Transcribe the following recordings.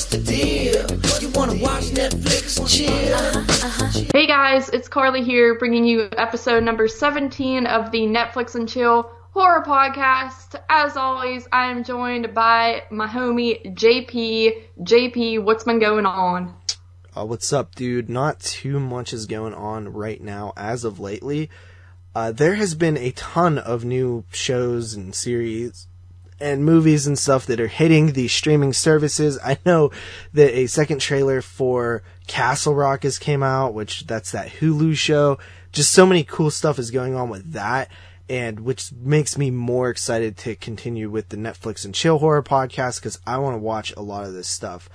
what's the deal? You wanna watch Netflix and chill? Hey guys, it's Carly here bringing you episode number 17 of the Netflix and Chill horror podcast. As always, I am joined by my homie JP. JP, what's been going on? Uh, what's up, dude? Not too much is going on right now as of lately. Uh, there has been a ton of new shows and series and movies and stuff that are hitting the streaming services. I know that a second trailer for Castle Rock has came out, which that's that Hulu show. Just so many cool stuff is going on with that and which makes me more excited to continue with the Netflix and chill horror podcast because I want to watch a lot of this stuff.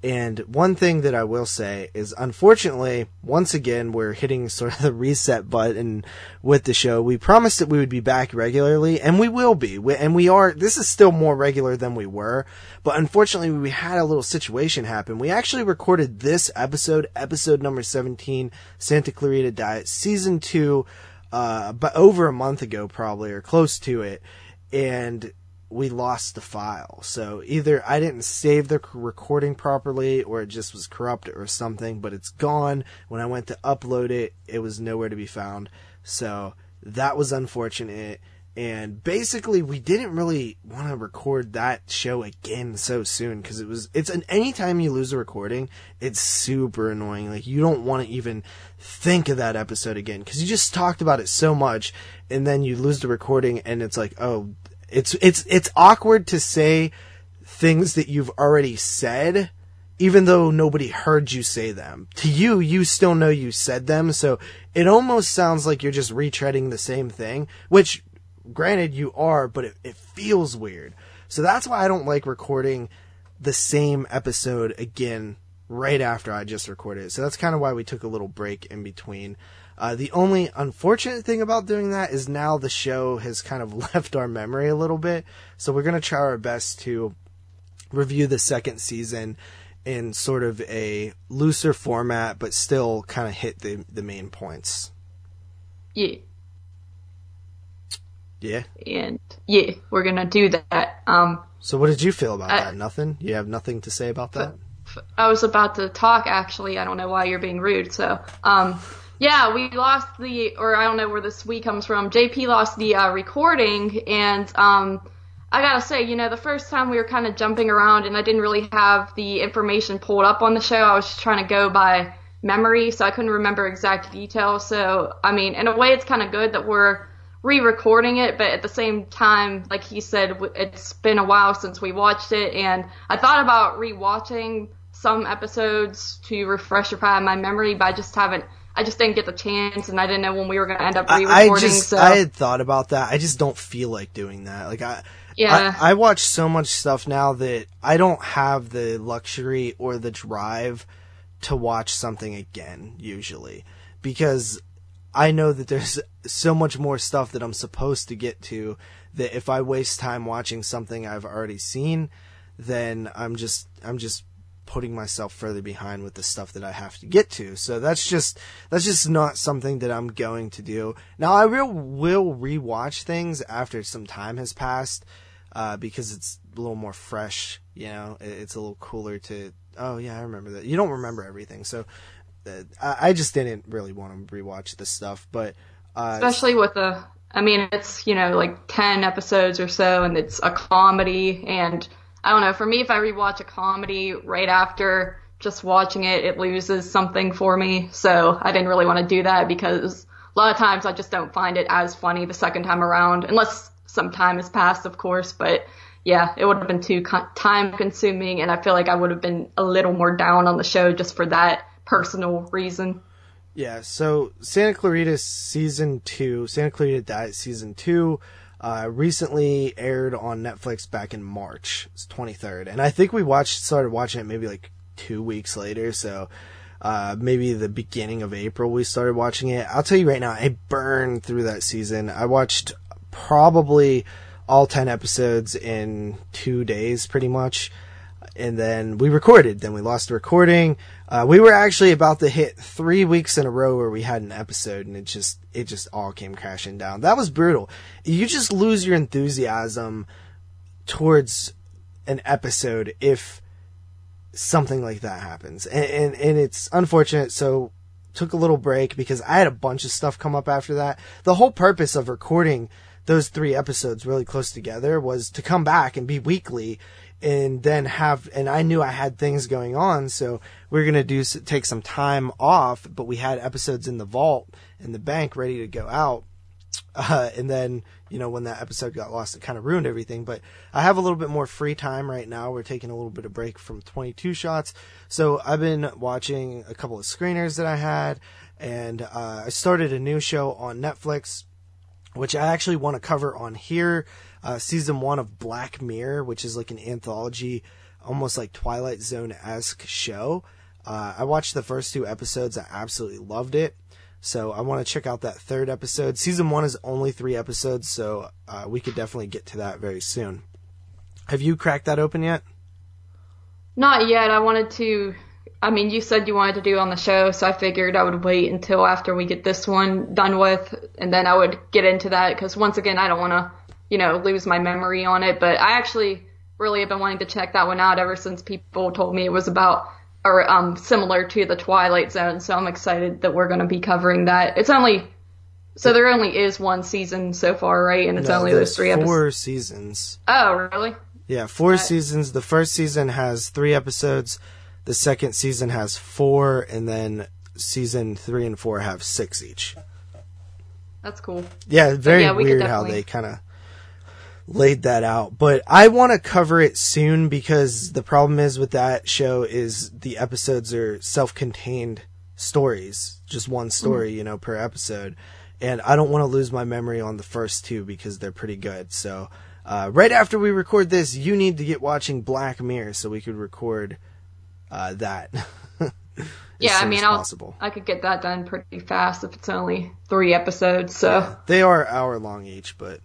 And one thing that I will say is, unfortunately, once again, we're hitting sort of the reset button with the show. We promised that we would be back regularly, and we will be. And we are, this is still more regular than we were. But unfortunately, we had a little situation happen. We actually recorded this episode, episode number 17, Santa Clarita Diet, season 2, uh, but over a month ago, probably, or close to it. And we lost the file. So either I didn't save the recording properly or it just was corrupt or something, but it's gone. When I went to upload it, it was nowhere to be found. So that was unfortunate. And basically, we didn't really want to record that show again so soon because it was, it's an, anytime you lose a recording, it's super annoying. Like, you don't want to even think of that episode again because you just talked about it so much and then you lose the recording and it's like, oh, it's it's it's awkward to say things that you've already said even though nobody heard you say them. To you, you still know you said them, so it almost sounds like you're just retreading the same thing, which granted you are, but it, it feels weird. So that's why I don't like recording the same episode again right after I just recorded it. So that's kind of why we took a little break in between. Uh, the only unfortunate thing about doing that is now the show has kind of left our memory a little bit. So we're going to try our best to review the second season in sort of a looser format, but still kind of hit the, the main points. Yeah. Yeah. And yeah, we're going to do that. Um, so what did you feel about I- that? Nothing? You have nothing to say about that? I was about to talk actually. I don't know why you're being rude. So, um, yeah, we lost the, or I don't know where this we comes from. JP lost the uh, recording, and um, I gotta say, you know, the first time we were kind of jumping around, and I didn't really have the information pulled up on the show. I was just trying to go by memory, so I couldn't remember exact details. So, I mean, in a way, it's kind of good that we're re-recording it, but at the same time, like he said, it's been a while since we watched it, and I thought about re-watching some episodes to refresh my memory, but I just haven't. I just didn't get the chance, and I didn't know when we were going to end up re-recording. I just, so I had thought about that. I just don't feel like doing that. Like I, yeah, I, I watch so much stuff now that I don't have the luxury or the drive to watch something again usually because I know that there's so much more stuff that I'm supposed to get to that if I waste time watching something I've already seen, then I'm just I'm just putting myself further behind with the stuff that I have to get to. So that's just that's just not something that I'm going to do. Now I will will rewatch things after some time has passed uh, because it's a little more fresh. You know, It- it's a little cooler to. Oh yeah, I remember that. You don't remember everything, so uh, I, I just didn't really want to rewatch this stuff. But uh, especially with the. I mean, it's you know like ten episodes or so, and it's a comedy, and I don't know. For me, if I rewatch a comedy right after just watching it, it loses something for me. So I didn't really want to do that because a lot of times I just don't find it as funny the second time around, unless some time has passed, of course. But yeah, it would have been too time consuming, and I feel like I would have been a little more down on the show just for that personal reason. Yeah, so Santa Clarita season two, Santa Clarita Diet season two, uh, recently aired on Netflix back in March, it's 23rd, and I think we watched, started watching it maybe like two weeks later, so, uh, maybe the beginning of April we started watching it. I'll tell you right now, I burned through that season. I watched probably all 10 episodes in two days pretty much and then we recorded. Then we lost the recording. Uh, we were actually about to hit three weeks in a row where we had an episode, and it just it just all came crashing down. That was brutal. You just lose your enthusiasm towards an episode if something like that happens. And, and, and it's unfortunate. So took a little break because I had a bunch of stuff come up after that. The whole purpose of recording those three episodes really close together was to come back and be weekly and then have, and I knew I had things going on. So we are going to do, take some time off, but we had episodes in the vault in the bank ready to go out. Uh, and then, you know, when that episode got lost, it kind of ruined everything. But I have a little bit more free time right now. We're taking a little bit of break from 22 shots. So I've been watching a couple of screeners that I had, and uh, I started a new show on Netflix, which I actually want to cover on here. Uh, season one of Black Mirror, which is like an anthology, almost like Twilight Zone esque show. Uh, I watched the first two episodes. I absolutely loved it. So I want to check out that third episode. Season one is only three episodes, so uh, we could definitely get to that very soon. Have you cracked that open yet? Not yet. I wanted to. I mean, you said you wanted to do on the show, so I figured I would wait until after we get this one done with, and then I would get into that. Because once again, I don't want to, you know, lose my memory on it. But I actually really have been wanting to check that one out ever since people told me it was about or um, similar to the Twilight Zone. So I'm excited that we're going to be covering that. It's only so there only is one season so far, right? And it's no, only those three episodes. Four seasons. Oh, really? Yeah, four seasons. The first season has three episodes. The second season has four, and then season three and four have six each. That's cool. Yeah, very yeah, we weird how they kind of laid that out. But I want to cover it soon because the problem is with that show is the episodes are self-contained stories, just one story, mm-hmm. you know, per episode. And I don't want to lose my memory on the first two because they're pretty good. So, uh, right after we record this, you need to get watching Black Mirror so we could record uh, that. yeah, I mean, I'll, I could get that done pretty fast if it's only three episodes. So yeah, they are hour long each, but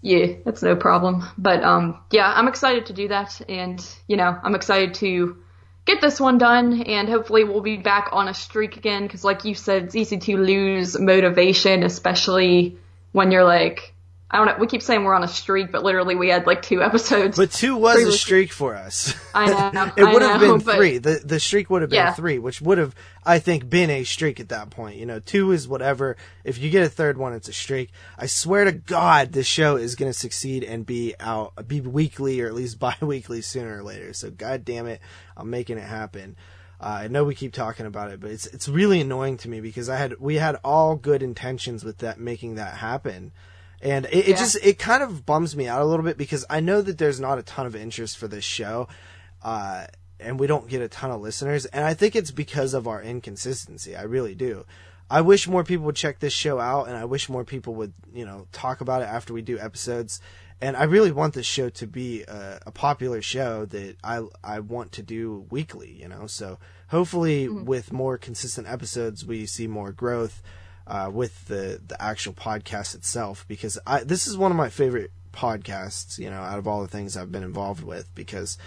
yeah, that's no problem. But um, yeah, I'm excited to do that, and you know, I'm excited to get this one done, and hopefully we'll be back on a streak again. Because like you said, it's easy to lose motivation, especially when you're like I don't know. We keep saying we're on a streak, but literally we had like two episodes. But two was a streak for us. I know. it would have been three. The the streak would have been yeah. three, which would have, I think, been a streak at that point. You know, two is whatever. If you get a third one, it's a streak. I swear to God, this show is going to succeed and be out, be weekly or at least bi-weekly sooner or later. So, God damn it, I'm making it happen. Uh, I know we keep talking about it, but it's it's really annoying to me because I had we had all good intentions with that making that happen and it, yeah. it, just it kind of bums me out a little bit because I know that there's not a ton of interest for this show, uh, and we don't get a ton of listeners, and I think it's because of our inconsistency. I really do. I wish more people would check this show out, and I wish more people would you know talk about it after we do episodes. And I really want this show to be a, a popular show that I I want to do weekly. You know, so hopefully mm-hmm. with more consistent episodes, we see more growth uh, with the the actual podcast itself because I this is one of my favorite podcasts you know out of all the things I've been involved with because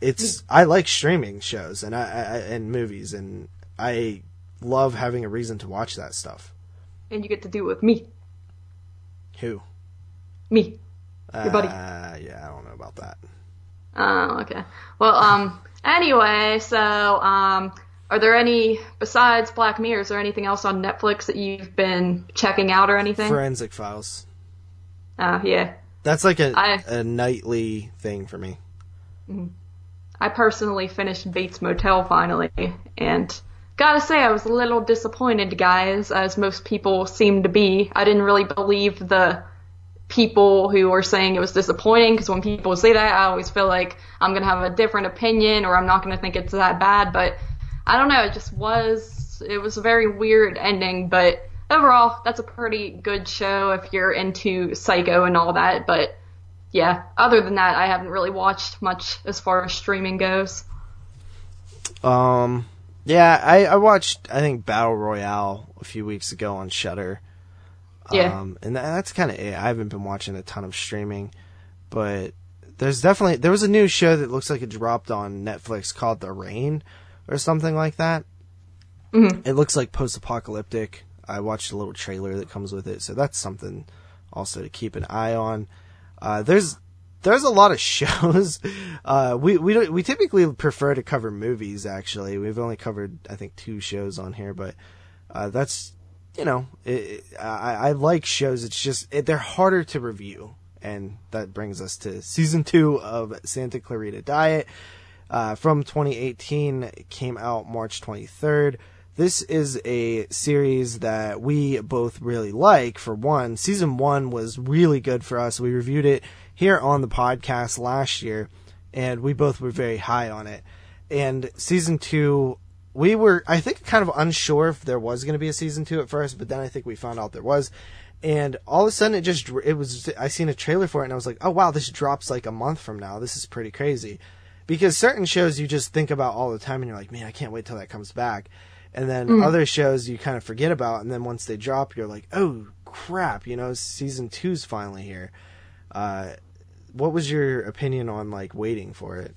it's I like streaming shows and I, I and movies and I love having a reason to watch that stuff. And you get to do it with me. Who? Me. Your buddy. Uh, yeah, I don't know about that. Oh, okay. Well, um, anyway, so, um, are there any besides Black Mirror? Is there anything else on Netflix that you've been checking out or anything? Forensic Files. Ah, uh, yeah. That's like a I, a nightly thing for me. Mm-hmm. I personally finished Bates Motel finally, and gotta say I was a little disappointed, guys, as most people seem to be. I didn't really believe the people who were saying it was disappointing because when people say that, I always feel like I'm gonna have a different opinion or I'm not gonna think it's that bad, but I don't know, it just was it was a very weird ending, but overall that's a pretty good show if you're into Psycho and all that, but yeah, other than that I haven't really watched much as far as streaming goes. Um yeah, I, I watched I think Battle Royale a few weeks ago on Shudder. Yeah. Um, and that's kind of it. I haven't been watching a ton of streaming, but there's definitely there was a new show that looks like it dropped on Netflix called The Rain, or something like that. Mm-hmm. It looks like post-apocalyptic. I watched a little trailer that comes with it, so that's something also to keep an eye on. Uh, there's there's a lot of shows. Uh, we we don't, we typically prefer to cover movies. Actually, we've only covered I think two shows on here, but uh, that's you know it, I, I like shows. It's just it, they're harder to review, and that brings us to season two of Santa Clarita Diet uh, from 2018. Came out March 23rd. This is a series that we both really like. For one, season one was really good for us. We reviewed it here on the podcast last year, and we both were very high on it. And season two, we were, I think, kind of unsure if there was going to be a season two at first, but then I think we found out there was. And all of a sudden, it just, it was, I seen a trailer for it, and I was like, oh wow, this drops like a month from now. This is pretty crazy. Because certain shows you just think about all the time, and you're like, man, I can't wait till that comes back and then mm. other shows you kind of forget about, and then once they drop, you're like, oh crap, you know, season two's finally here. Uh, what was your opinion on like waiting for it?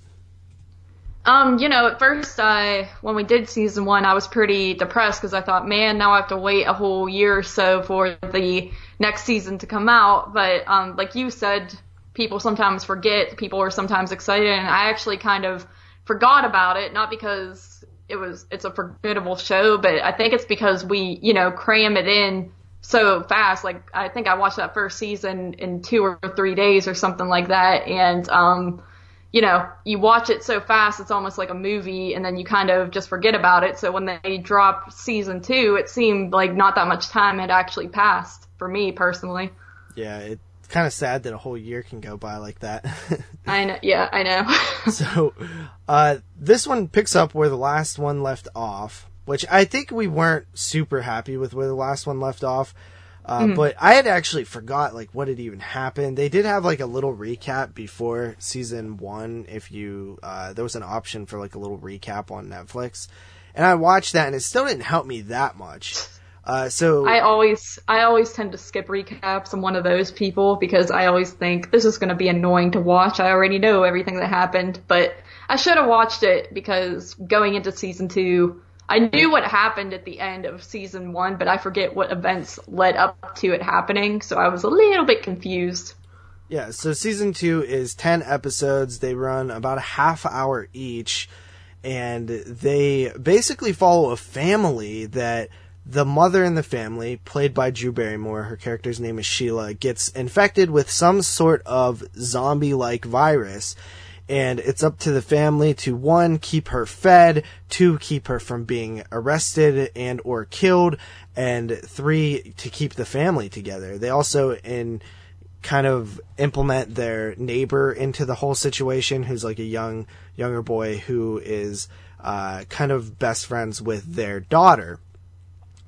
Um, you know, at first, I when we did season one, I was pretty depressed because I thought, man, now I have to wait a whole year or so for the next season to come out. But um, like you said, people sometimes forget. People are sometimes excited, and I actually kind of forgot about it, not because it was it's a forgettable show, but I think it's because we you know cram it in so fast. Like I think I watched that first season in two or three days or something like that, and um, you know you watch it so fast it's almost like a movie, and then you kind of just forget about it. So when they dropped season two, it seemed like not that much time had actually passed for me personally. Yeah, it kind of sad that a whole year can go by like that. I know. Yeah, I know. so, uh, this one picks up where the last one left off, which I think we weren't super happy with where the last one left off. Uh, mm-hmm. but I had actually forgot like what had even happened. They did have like a little recap before season one. If you, uh, there was an option for like a little recap on Netflix, and I watched that, and it still didn't help me that much. Uh, so I always I always tend to skip recaps. I'm one of those people because I always think this is going to be annoying to watch. I already know everything that happened, but I should have watched it because going into season two, I knew what happened at the end of season one, but I forget what events led up to it happening, so I was a little bit confused. Yeah, so season two is 10 episodes. They run about a half hour each, and they basically follow a family that the mother in the family, played by Drew Barrymore, her character's name is Sheila, gets infected with some sort of zombie like virus. And it's up to the family to one, keep her fed, two, keep her from being arrested and or killed, and three, to keep the family together. They also in kind of implement their neighbor into the whole situation, who's like a young, younger boy who is, uh, kind of best friends with their daughter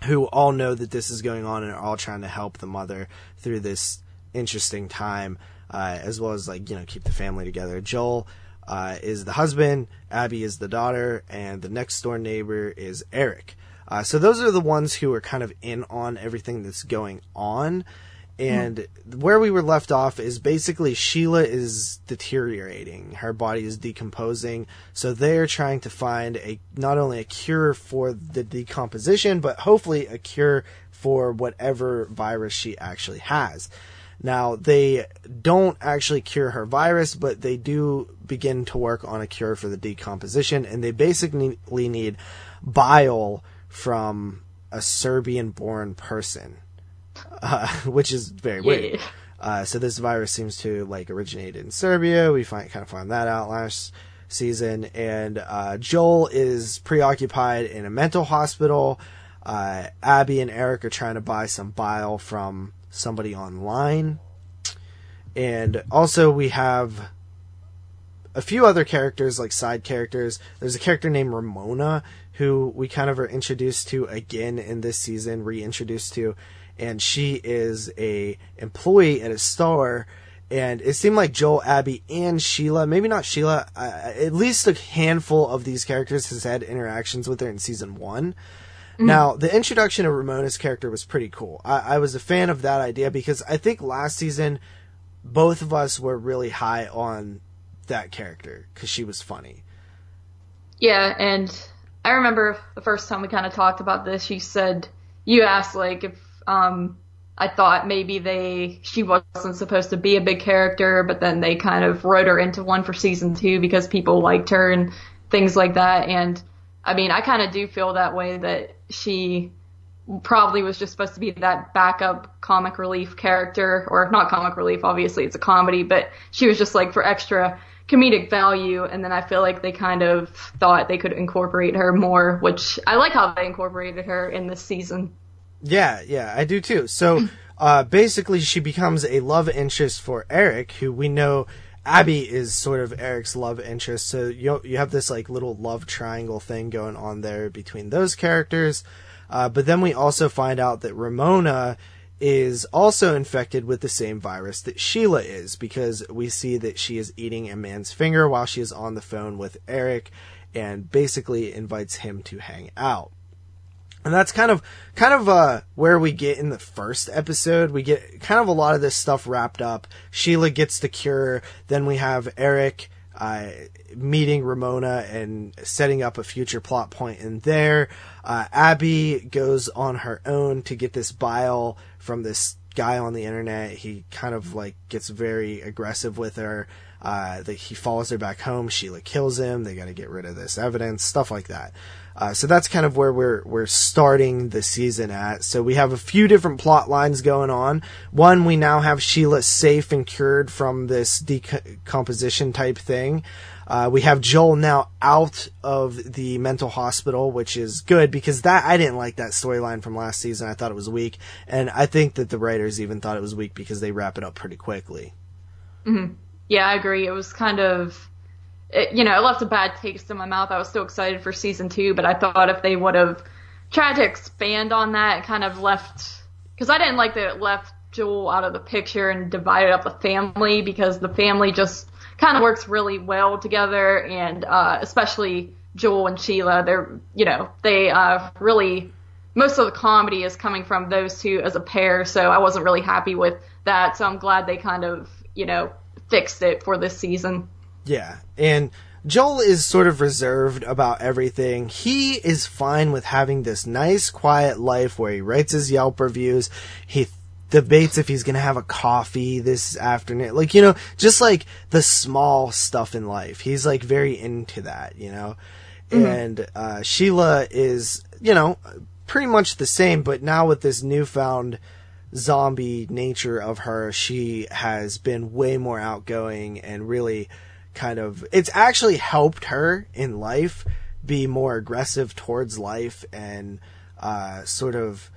who all know that this is going on and are all trying to help the mother through this interesting time, uh, as well as like you know keep the family together. Joel uh, is the husband, Abby is the daughter, and the next door neighbor is Eric. Uh, so those are the ones who are kind of in on everything that's going on. And mm. where we were left off is basically Sheila is deteriorating. Her body is decomposing. So they're trying to find a, not only a cure for the decomposition, but hopefully a cure for whatever virus she actually has. Now, they don't actually cure her virus, but they do begin to work on a cure for the decomposition, and they basically need bile from a Serbian born person uh, which is very weird. Yeah. Uh, so this virus seems to like originate in Serbia. We find kind of find that out last season, and uh, Joel is preoccupied in a mental hospital. Uh, Abby and Eric are trying to buy some bile from somebody online, and also we have a few other characters like side characters. There's a character named Ramona who we kind of are introduced to again in this season, reintroduced to and she is a employee at a store and it seemed like Joel, Abby, and Sheila, maybe not Sheila, uh, at least a handful of these characters has had interactions with her in season one. Mm-hmm. Now, the introduction of Ramona's character was pretty cool. I, I was a fan of that idea because I think last season, both of us were really high on that character because she was funny. Yeah, and I remember the first time we kind of talked about this, you said, you asked, like, if um, I thought maybe they she wasn't supposed to be a big character, but then they kind of wrote her into one for season two because people liked her and things like that. And I mean, I kind of do feel that way that she probably was just supposed to be that backup comic relief character, or not comic relief, obviously it's a comedy, but she was just like for extra comedic value. And then I feel like they kind of thought they could incorporate her more, which I like how they incorporated her in this season. Yeah, yeah, I do too. So, uh, basically, she becomes a love interest for Eric, who we know Abby is sort of Eric's love interest. So you you have this like little love triangle thing going on there between those characters. Uh, but then we also find out that Ramona is also infected with the same virus that Sheila is because we see that she is eating a man's finger while she is on the phone with Eric and basically invites him to hang out. And that's kind of kind of uh, where we get in the first episode. We get kind of a lot of this stuff wrapped up. Sheila gets the cure. Then we have Eric uh, meeting Ramona and setting up a future plot point in there. Uh, Abby goes on her own to get this bile from this guy on the internet. He kind of like gets very aggressive with her. Uh, he follows her back home. Sheila kills him. They got to get rid of this evidence, stuff like that. Uh, so that's kind of where we're we're starting the season at. So we have a few different plot lines going on. One, we now have Sheila safe and cured from this decomposition type thing. Uh, we have Joel now out of the mental hospital, which is good because that I didn't like that storyline from last season. I thought it was weak, and I think that the writers even thought it was weak because they wrap it up pretty quickly. Mm-hmm. Yeah, I agree. It was kind of it, you know, it left a bad taste in my mouth. I was so excited for season two, but I thought if they would have tried to expand on that and kind of left, because I didn't like that it left Joel out of the picture and divided up the family because the family just kind of works really well together, and uh, especially Joel and Sheila, they're you know they uh, really most of the comedy is coming from those two as a pair, so I wasn't really happy with that. So I'm glad they kind of you know fixed it for this season. Yeah, and Joel is sort of reserved about everything. He is fine with having this nice, quiet life where he writes his Yelp reviews. He debates if he's gonna have a coffee this afternoon. Like, you know, just like the small stuff in life. He's like very into that, you know? Mm-hmm. And, uh, Sheila is, you know, pretty much the same, but now with this newfound zombie nature of her, she has been way more outgoing and really, kind of it's actually helped her in life be more aggressive towards life and uh, sort of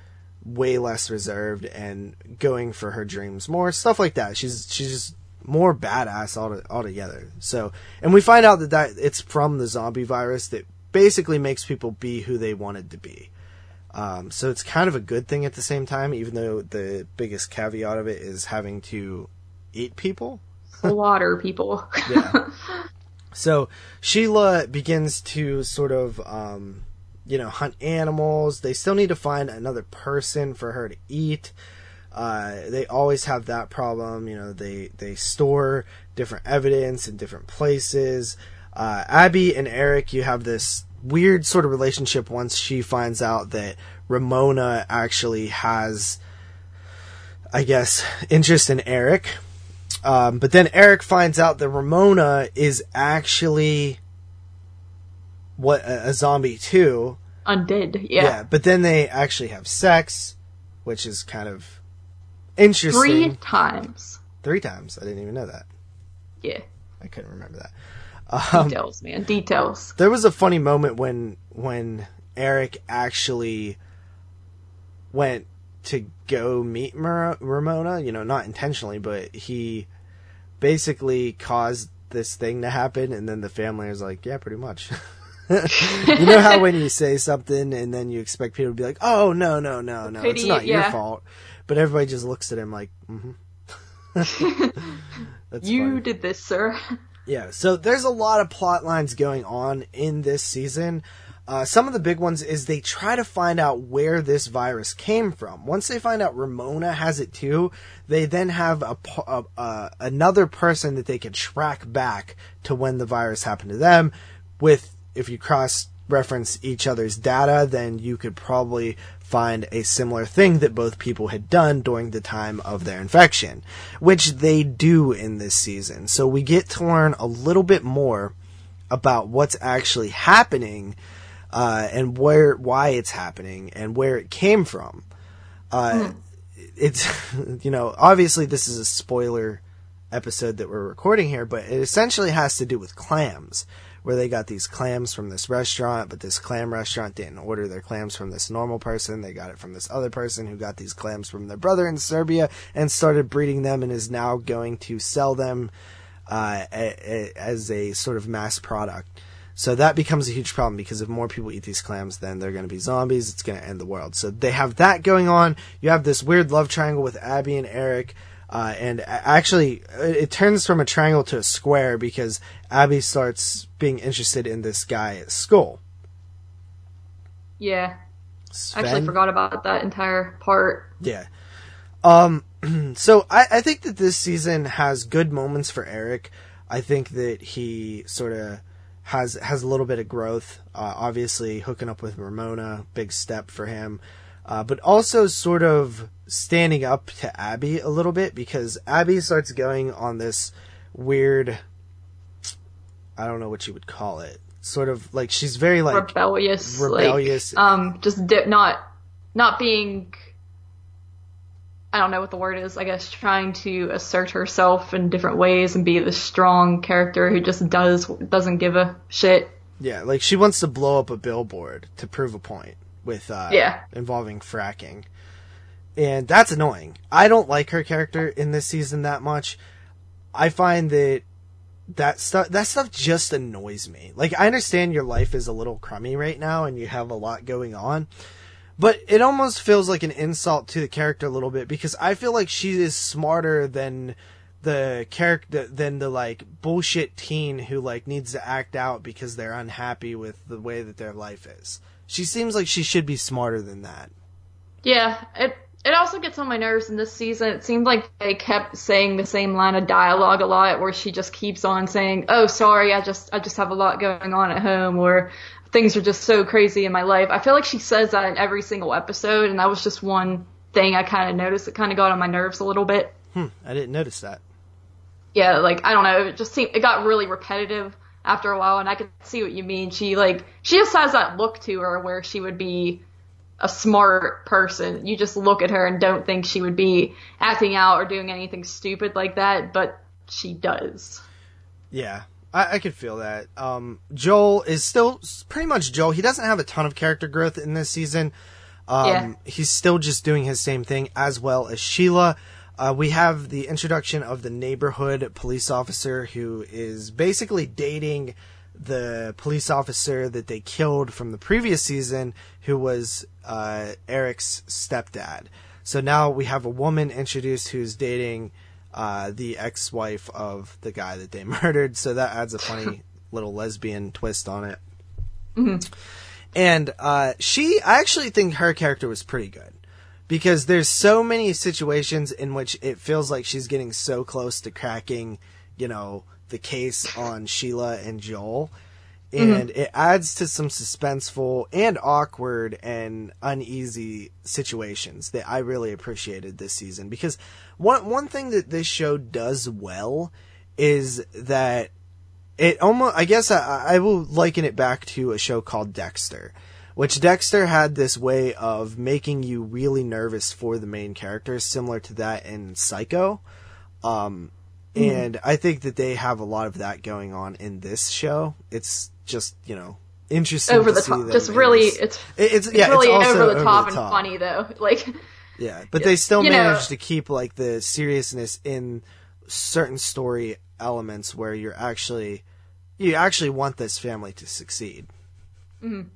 way less reserved and going for her dreams more stuff like that. She's she's just more badass all altogether. So and we find out that that it's from the zombie virus that basically makes people be who they wanted to be. Um, so it's kind of a good thing at the same time even though the biggest caveat of it is having to eat people slaughter people. yeah. So Sheila begins to sort of, um, you know, hunt animals. They still need to find another person for her to eat. Uh, they always have that problem. You know, they they store different evidence in different places. Uh, Abby and Eric, you have this weird sort of relationship once she finds out that Ramona actually has, I guess, interest in Eric. Um, but then Eric finds out that Ramona is actually what a, a zombie too. Undead, yeah. Yeah, but then they actually have sex, which is kind of interesting. Three times. Three times. I didn't even know that. Yeah. I couldn't remember that. Um, details, man. Details. There was a funny moment when when Eric actually went to go meet Ramona. You know, not intentionally, but he basically caused this thing to happen, and then the family is like, yeah, pretty much. you know how when you say something and then you expect people to be like, "Oh no, no, no, no, Pity, it's not yeah. your fault," but everybody just looks at him like, "Mm-hmm." you funny. did this, sir. Yeah, so there's a lot of plot lines going on in this season. Uh, some of the big ones is they try to find out where this virus came from. Once they find out Ramona has it too, they then have a, a, a, another person that they can track back to when the virus happened to them. With if you cross reference each other's data, then you could probably find a similar thing that both people had done during the time of their infection, which they do in this season. So we get to learn a little bit more about what's actually happening uh, and where why it's happening and where it came from. Uh, mm. It's you know obviously this is a spoiler episode that we're recording here, but it essentially has to do with clams where they got these clams from this restaurant, but this clam restaurant didn't order their clams from this normal person. They got it from this other person who got these clams from their brother in Serbia and started breeding them and is now going to sell them uh, a, a, as a sort of mass product. So that becomes a huge problem because if more people eat these clams, then they're going to be zombies. It's going to end the world. So they have that going on. You have this weird love triangle with Abby and Eric. Uh, and actually, it turns from a triangle to a square because Abby starts being interested in this guy Skull. Yeah. Sven? I actually forgot about that entire part. Yeah. Um, so I, I think that this season has good moments for Eric. I think that he sort of has has a little bit of growth. Uh, obviously, hooking up with Ramona, big step for him. Uh, but also sort of standing up to Abby a little bit because Abby starts going on this weird I don't know what you would call it. Sort of like she's very like rebellious, rebellious. Like, um, just di- not not being. I don't know what the word is. I guess trying to assert herself in different ways and be the strong character who just does doesn't give a shit. Yeah, like she wants to blow up a billboard to prove a point with uh, yeah involving fracking and that's annoying. I don't like her character in this season that much. I find that that stuff that stuff just annoys me. Like I understand your life is a little crummy right now and you have a lot going on, but it almost feels like an insult to the character a little bit because I feel like she is smarter than the character than the like bullshit teen who like needs to act out because they're unhappy with the way that their life is. She seems like she should be smarter than that. Yeah, it it also gets on my nerves in this season. It seemed like they kept saying the same line of dialogue a lot, where she just keeps on saying, "Oh, sorry, I just I just have a lot going on at home," or "Things are just so crazy in my life." I feel like she says that in every single episode, and that was just one thing I kind of noticed. that kind of got on my nerves a little bit. Hmm, I didn't notice that. Yeah, like I don't know, it just seemed it got really repetitive after a while, and I could see what you mean. She like she just has that look to her where she would be a smart person. You just look at her and don't think she would be acting out or doing anything stupid like that, but she does. Yeah, I, I could feel that. Um, Joel is still pretty much Joel. He doesn't have a ton of character growth in this season. Um, yeah. He's still just doing his same thing as well as Sheila. Uh, we have the introduction of the neighborhood police officer who is basically dating the police officer that they killed from the previous season, who was uh, Eric's stepdad. So now we have a woman introduced who's dating uh, the ex-wife of the guy that they murdered. So that adds a funny little lesbian twist on it. Mm-hmm. And uh, she, I actually think her character was pretty good because there's so many situations in which it feels like she's getting so close to cracking, you know, the case on Sheila and Joel. And mm-hmm. it adds to some suspenseful and awkward and uneasy situations that I really appreciated this season. Because one one thing that this show does well is that it almost I guess I, I will liken it back to a show called Dexter which Dexter had this way of making you really nervous for the main characters, similar to that in Psycho. Um, Mm-hmm. And I think that they have a lot of that going on in this show. It's just, you know, interesting over the top. Just really, it's, it's, it's, yeah, really it's over, the, over top the top and funny though. Like, yeah, but they still manage to keep like the seriousness in certain story elements where you're actually, you actually want this family to succeed. Mm-hmm.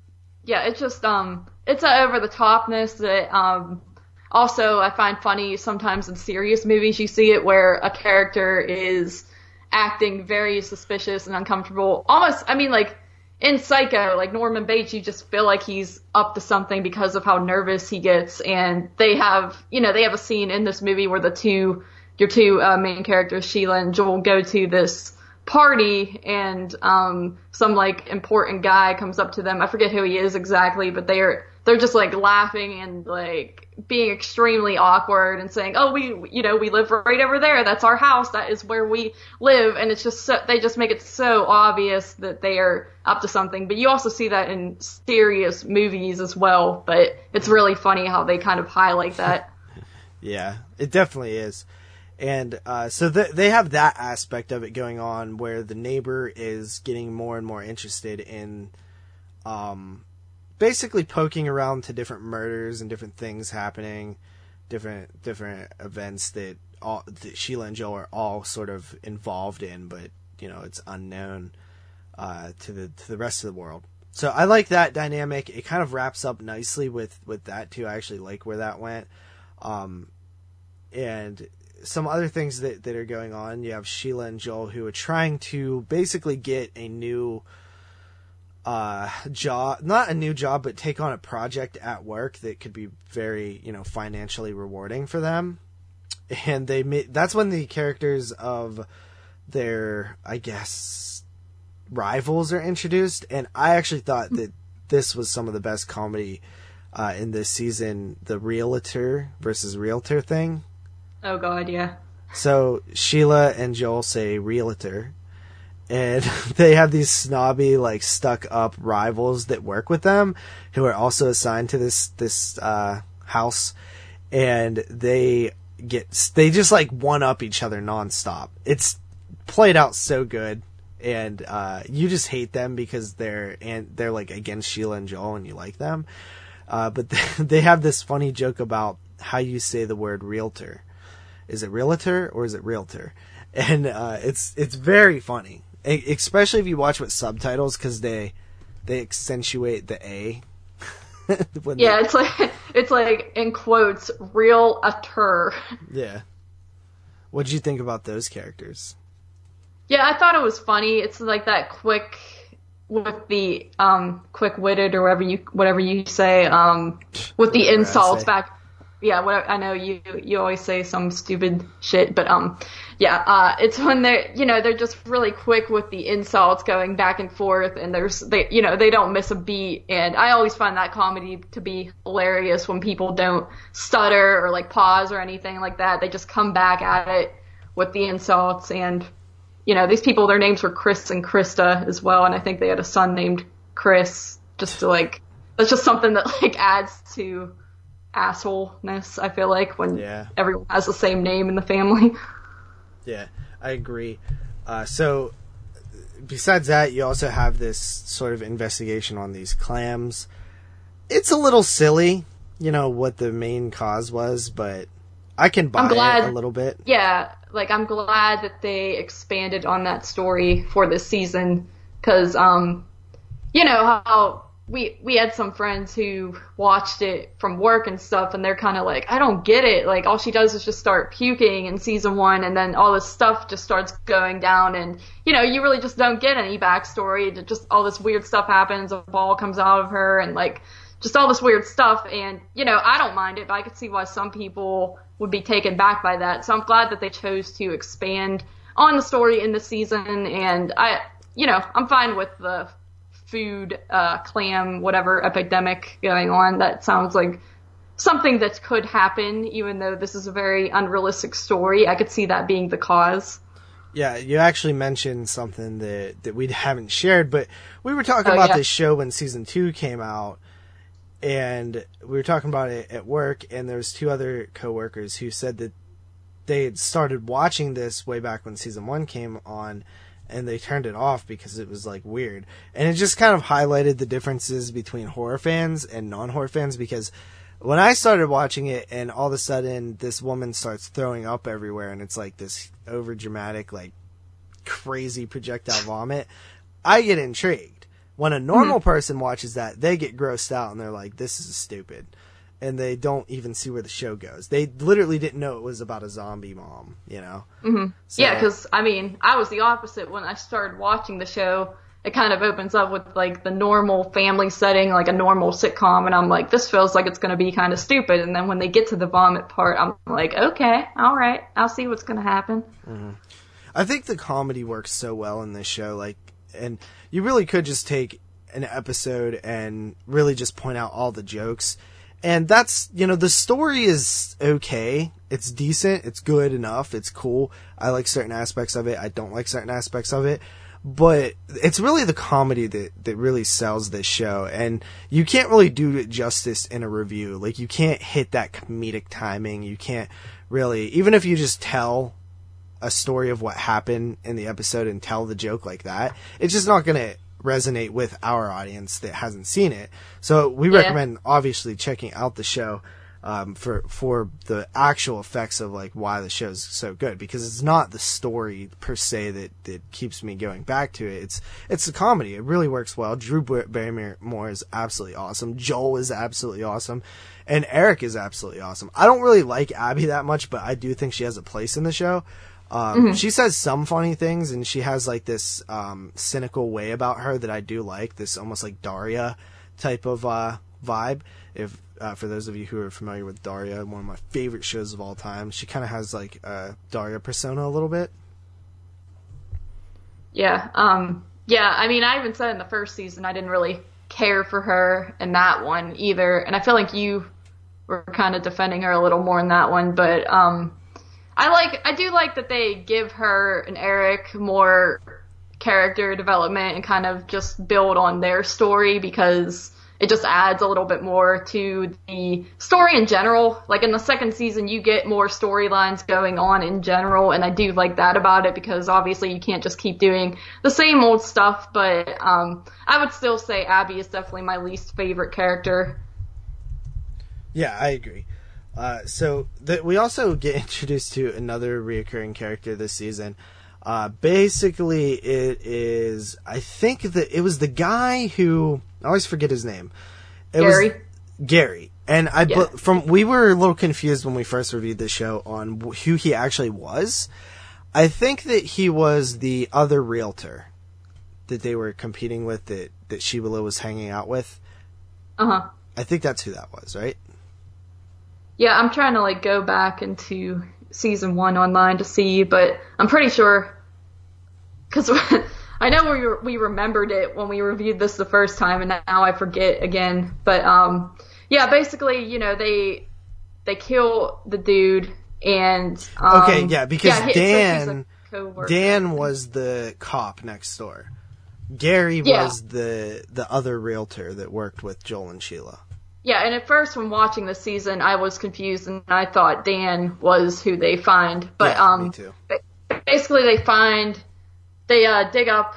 Yeah, it's just, um, it's a over the topness that, um, also, I find funny sometimes in serious movies you see it where a character is acting very suspicious and uncomfortable. Almost, I mean, like in Psycho, like Norman Bates, you just feel like he's up to something because of how nervous he gets. And they have, you know, they have a scene in this movie where the two, your two uh, main characters, Sheila and Joel, go to this party and um some like important guy comes up to them. I forget who he is exactly, but they're they're just like laughing and like being extremely awkward and saying, "Oh, we you know, we live right over there. That's our house. That is where we live." And it's just so they just make it so obvious that they are up to something. But you also see that in serious movies as well, but it's really funny how they kind of highlight that. Yeah, it definitely is. And uh, so th- they have that aspect of it going on where the neighbor is getting more and more interested in um, basically poking around to different murders and different things happening, different different events that all that Sheila and Joel are all sort of involved in, but you know it's unknown uh, to the to the rest of the world. So I like that dynamic. It kind of wraps up nicely with with that too. I actually like where that went. Um, and some other things that, that are going on. You have Sheila and Joel who are trying to basically get a new uh, job, not a new job, but take on a project at work that could be very, you know, financially rewarding for them. And they made, that's when the characters of their, I guess, rivals are introduced. And I actually thought that this was some of the best comedy uh, in this season, the realtor versus realtor thing. Oh god, yeah. So Sheila and Joel say realtor, and they have these snobby, like stuck up rivals that work with them, who are also assigned to this this uh, house, and they get they just like one up each other nonstop. It's played out so good, and uh, you just hate them because they're and they're like against Sheila and Joel, and you like them. Uh, but they have this funny joke about how you say the word realtor. Is it realtor or is it realtor? And uh, it's it's very funny, especially if you watch with subtitles because they they accentuate the a. Yeah, it's like it's like in quotes, real they- yeah. What did you think about those characters? Yeah, I thought it was funny. It's like that quick with the um quick witted or whatever you whatever you say um with the insults back. Yeah, whatever. I know you you always say some stupid shit, but um yeah, uh it's when they're you know they're just really quick with the insults going back and forth, and there's they you know they don't miss a beat, and I always find that comedy to be hilarious when people don't stutter or like pause or anything like that. They just come back at it with the insults and you know, these people, their names were Chris and Krista as well, and I think they had a son named Chris, just to like, that's just something that like adds to assholeness, I feel like, when Yeah. everyone has the same name in the family. Yeah, I agree. Uh, so, besides that, you also have this sort of investigation on these clams. It's a little silly, you know, what the main cause was, but I can buy I'm glad- it a little bit. yeah, like I'm glad that they expanded on that story for this season because, um, you know how we we had some friends who watched it from work and stuff, and they're kind of like, I don't get it. Like all she does is just start puking in season one, and then all this stuff just starts going down, and you know you really just don't get any backstory. Just all this weird stuff happens. A ball comes out of her, and like just all this weird stuff. And you know I don't mind it, but I could see why some people would be taken back by that. So I'm glad that they chose to expand on the story in the season, and I, you know, I'm fine with the food, uh, clam, whatever epidemic going on. That sounds like something that could happen, even though this is a very unrealistic story. I could see that being the cause. Yeah, you actually mentioned something that, that we haven't shared, but we were talking Oh, about yeah. this show when season two came out, and we were talking about it at work, and there was two other coworkers who said that they had started watching this way back when season one came on, and they turned it off because it was like weird, and it just kind of highlighted the differences between horror fans and non-horror fans because. When I started watching it, and all of a sudden this woman starts throwing up everywhere, and it's like this over dramatic, like crazy projectile vomit, I get intrigued. When a normal hmm. person watches that, they get grossed out and they're like, this is stupid. And they don't even see where the show goes. They literally didn't know it was about a zombie mom, you know? Mm-hmm. So, Yeah, because I mean, I was the opposite when I started watching the show. It kind of opens up with like the normal family setting, like a normal sitcom, and I'm like, this feels like it's going to be kind of stupid. And then when they get to the vomit part, I'm like, okay, all right, I'll see what's going to happen. I think the comedy works so well in this show, like, and you really could just take an episode and really just point out all the jokes. And that's, you know, the story is okay. It's decent. It's good enough. It's cool. I like certain aspects of it. I don't like certain aspects of it. But it's really the comedy that, that really sells this show. And you can't really do it justice in a review. Like, you can't hit that comedic timing. You can't really, even if you just tell a story of what happened in the episode and tell the joke like that, it's just not going to resonate with our audience that hasn't seen it. So we Yeah. recommend obviously checking out the show um, for for the actual effects of like why the show's so good because it's not the story per se that that keeps me going back to it. It's it's the comedy. It really works well. Drew Barrymore is absolutely awesome. Joel is absolutely awesome. And Eric is absolutely awesome. I don't really like Abby that much, but I do think she has a place in the show. Um, She says some funny things, and she has like this um, cynical way about her that I do like. This almost like Daria type of uh, vibe. If uh, for those of you who are familiar with Daria, one of my favorite shows of all time, she kind of has like a Daria persona a little bit. Yeah. Um. Yeah. I mean, I even said in the first season I didn't really care for her in that one either, and I feel like you were kind of defending her a little more in that one. But um, I like I do like that they give her and Eric more character development and kind of just build on their story because it just adds a little bit more to the story in general. Like in the second season, you get more storylines going on in general, and I do like that about it because obviously you can't just keep doing the same old stuff. But um, I would still say Abby is definitely my least favorite character. Yeah, I agree. Uh, so the, we also get introduced to another reoccurring character this season. Uh, basically, it is I think that it was the guy who I always forget his name. It Gary. was Gary, and I Yeah. but from we were a little confused when we first reviewed the show on who he actually was. I think that he was the other realtor that they were competing with that that Sheila was hanging out with. Uh huh. I think that's who that was, right? Yeah, I'm trying to like go back into season one online to see, but I'm pretty sure because I know we re- we remembered it when we reviewed this the first time, and now I forget again. But um, yeah, basically, you know, they they kill the dude, and um, Okay, yeah, because he- it says he's a Dan- coworker. Dan was the cop next door. Gary Yeah. was the the other realtor that worked with Joel and Sheila. Yeah, and at first when watching the season, I was confused and I thought Dan was who they find. But Yeah, um, me too. basically they find they uh, dig up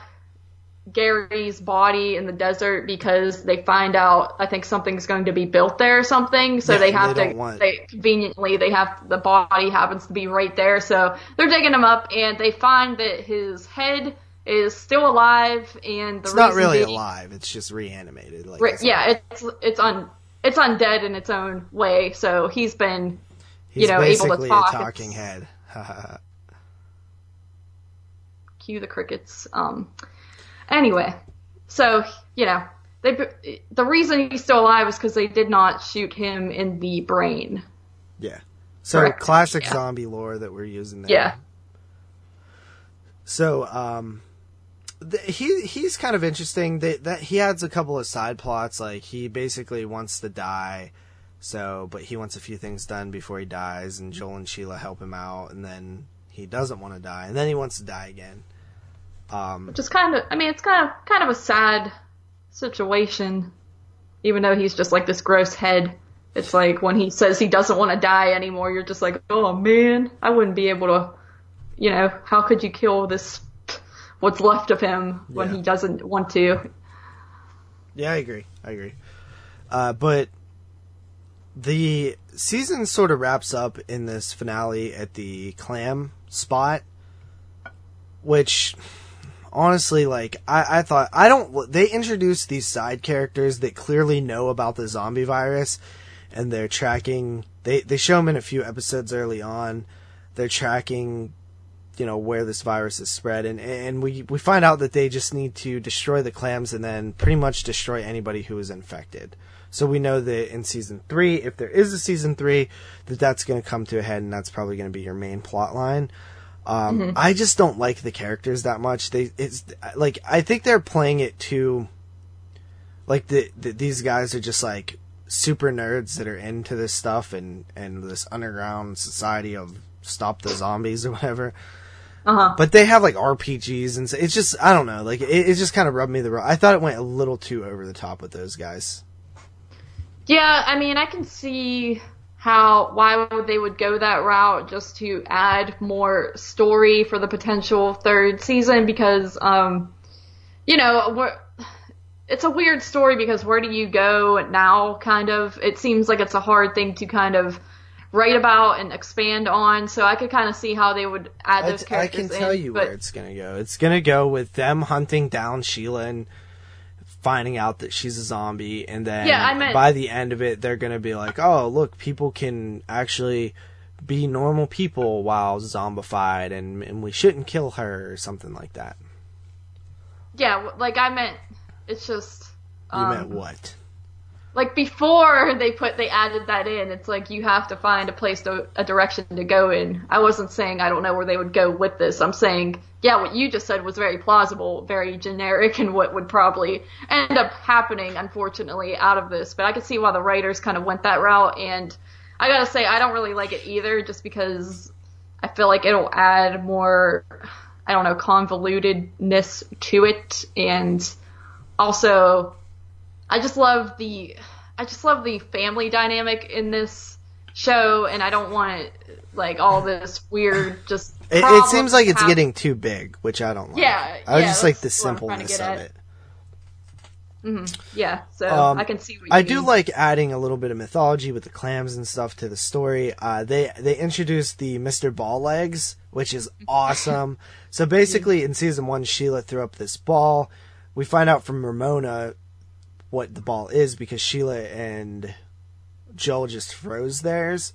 Gary's body in the desert because they find out I think something's going to be built there or something. So Yeah, they have they to they conveniently they have the body happens to be right there. So they're digging him up and they find that his head is still alive and the It's not really being- alive; it's just reanimated. Like it's yeah, it's it's un it's undead in its own way. So he's been he's you know, able to talk, a talking it's- head. cue the crickets. Um, anyway, so you know they the reason he's still alive is because they did not shoot him in the brain. yeah. So Correct. classic Yeah. zombie lore that we're using there. Yeah. So um, th- he he's kind of interesting. That he adds a couple of side plots. Like he basically wants to die. So, but he wants a few things done before he dies, and Joel and Sheila help him out, and then he doesn't want to die, and then he wants to die again. Um, Which is kind of I mean it's kind of kind of a sad situation, even though he's just like this gross head. It's like when he says he doesn't want to die anymore, you're just like, oh man, I wouldn't be able to, you know, how could you kill this, what's left of him when Yeah. he doesn't want to? Yeah, I agree. I agree. Uh, but the season sort of wraps up in this finale at the clam spot, which honestly, like, I, I thought, I don't, they introduced these side characters that clearly know about the zombie virus and they're tracking, they, they show them in a few episodes early on. They're tracking you know where this virus is spread and and we we find out that they just need to destroy the clams and then pretty much destroy anybody who is infected so we know that in season 3 if there is a season 3 that that's going to come to a head and that's probably going to be your main plot line Um, Mm-hmm. I just don't like the characters that much. They it's like I think they're playing it too. Like the, the these guys are just like super nerds that are into this stuff and and this underground society of stop the zombies or whatever. Uh huh. But they have like RPGs and so it's just I don't know. Like it, it just kind of rubbed me the wrong. I thought it went a little too over the top with those guys. Yeah, I mean, I can see how why would they would go that route just to add more story for the potential third season because um you know, it's a weird story because where do you go now kind of it seems like it's a hard thing to kind of write about and expand on so I could kind of see how they would add those I characters I can tell in, you but where it's gonna go. It's gonna go with them hunting down Sheila and finding out that she's a zombie, and then Yeah, meant- by the end of it, they're gonna be like, "Oh, look, people can actually be normal people while zombified, and and we shouldn't kill her or something like that." yeah, like I meant it's just You um, meant what? Like before they put they added that in it's like you have to find a place to a direction to go in. I wasn't saying i don't know where they would go with this. I'm saying yeah what you just said was very plausible very generic and what would probably end up happening unfortunately out of this. But i could see why the writers kind of went that route and i gotta say i don't really like it either just because i feel like it'll add more i don't know convolutedness to it. And also I just love the I just love the family dynamic in this show, and I don't want like all this weird just. It, it seems like it's getting too big, which I don't like. Yeah, I yeah, just like the that's what I'm trying to simpleness of it. Yeah, so Um, I can see what you I do like adding a little bit of mythology with the clams and stuff to the story. Uh, they they introduced the Mister Ball Legs, which is awesome. so basically, in season one, Sheila threw up this ball. We find out from Ramona what the ball is because Sheila and Joel just froze theirs,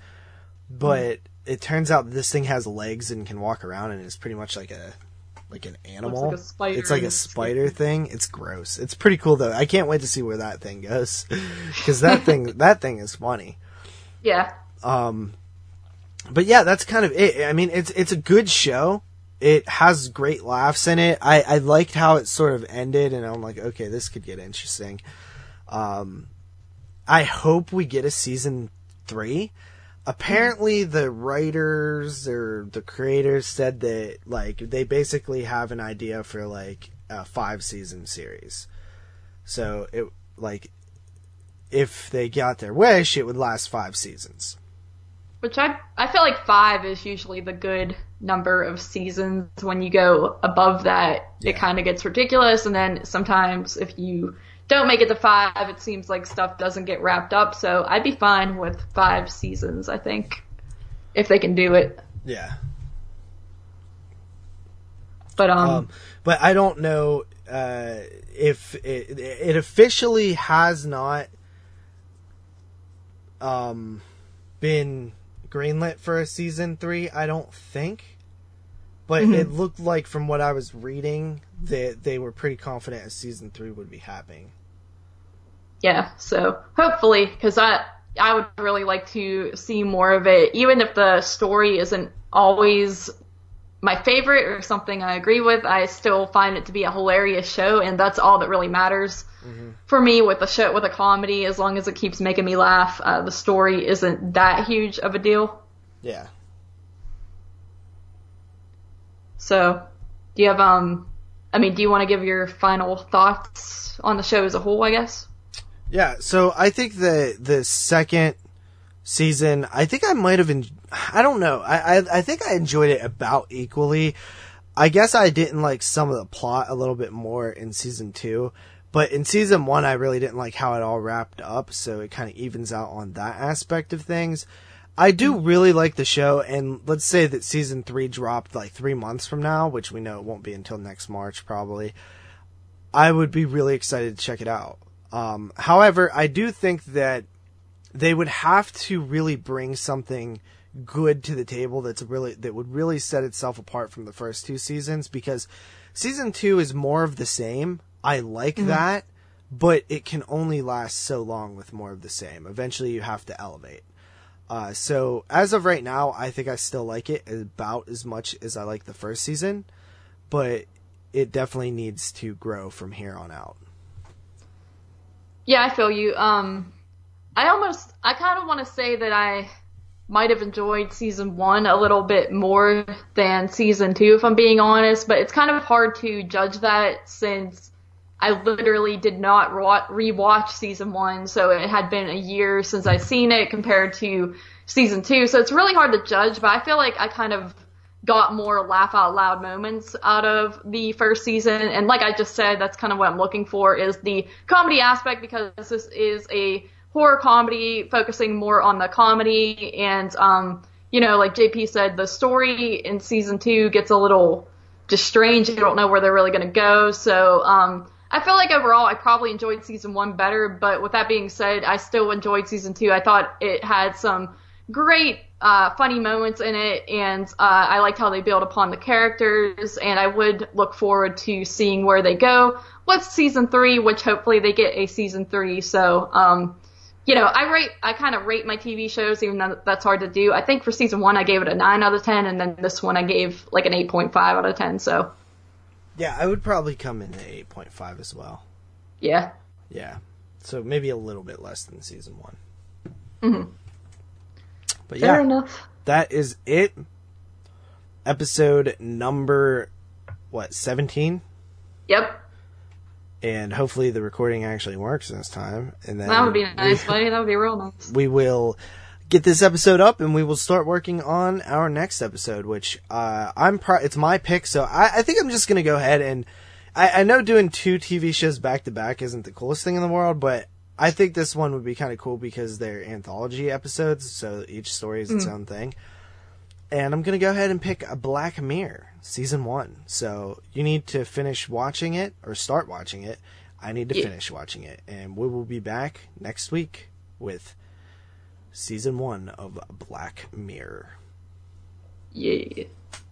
but it turns out this thing has legs and can walk around and is pretty much like a like an animal. a spider it's like a spider thing. It's gross. It's pretty cool though. I can't wait to see where that thing goes because that thing that thing is funny. yeah, Um, but yeah, that's kind of it. I mean, it's it's a good show. It has great laughs in it. I, I liked how it sort of ended, and I'm like, okay, this could get interesting. Um, I hope we get a season three. Apparently, the writers or the creators said that like they basically have an idea for like a five season series. So it like if they got their wish, it would last five seasons. which I I feel like five is usually the good number of seasons. When you go above that, Yeah. it kind of gets ridiculous, and then sometimes if you don't make it to five, it seems like stuff doesn't get wrapped up. So I'd be fine with five seasons. I think if they can do it. Yeah. But um, Um, but I don't know uh, if it, it officially has not um, been greenlit for a season three. I don't think, but it looked like from what I was reading that they were pretty confident a season three would be happening. yeah. So hopefully, because I I would really like to see more of it, even if the story isn't always my favorite or something I agree with. I still find it to be a hilarious show, and that's all that really matters for me with a show with a comedy. As long as it keeps making me laugh, uh, the story isn't that huge of a deal. Yeah. So, do you have um? I mean, do you want to give your final thoughts on the show as a whole? I guess. Yeah, so I think the the second season, I think I might have, en- I don't know, I, I I think I enjoyed it about equally. I guess I didn't like some of the plot a little bit more in season two, but in season one, I really didn't like how it all wrapped up, so it kind of evens out on that aspect of things. I do really like the show, and let's say that season three dropped like three months from now, which we know it won't be until next March probably. I would be really excited to check it out. Um, however, I do think that they would have to really bring something good to the table that's really that would really set itself apart from the first two seasons because season 2 is more of the same. I like that, but it can only last so long with more of the same. Eventually you have to elevate. Uh, so as of right now, I think I still like it about as much as I like the first season, but it definitely needs to grow from here on out. Yeah, I feel you. Um, I almost, I kind of want to say that I might have enjoyed season one a little bit more than season two, if I'm being honest, but it's kind of hard to judge that since I literally did not rewatch season one, so it had been a year since I seen it compared to season two, so it's really hard to judge, but I feel like I kind of got more laugh out loud moments out of the first season. And like I just said, that's kind of what I'm looking for is the comedy aspect because this is a horror comedy focusing more on the comedy. And, um, you know, like JP said, the story in season two gets a little just strange. You don't know where they're really going to go. So, um, I feel like overall I probably enjoyed season one better, but with that being said, I still enjoyed season two. I thought it had some great uh, funny moments in it, and uh, I liked how they build upon the characters, and I would look forward to seeing where they go with season three, which hopefully they get a season three. So, um, you know, I rate, I kind of rate my TV shows, even though that's hard to do. I think for season one I gave it a nine out of ten, and then this one I gave like an eight point five out of ten. So, yeah, I would probably come in at eight point five as well. Yeah. Yeah. So maybe a little bit less than season one. Mm-hmm. But Fair yeah, enough. that is it. Episode number what seventeen? Yep. And hopefully the recording actually works this time. And then that would be nice, buddy. That would be real nice. We will get this episode up and we will start working on our next episode, which uh, I'm pro- it's my pick, so I, I think I'm just gonna go ahead and I, I know doing two TV shows back to back isn't the coolest thing in the world, but I think this one would be kind of cool because they're anthology episodes, so each story is its mm. own thing. And I'm gonna go ahead and pick a Black Mirror season one. So you need to finish watching it or start watching it. I need to yeah. finish watching it, and we will be back next week with season one of Black Mirror. Yeah.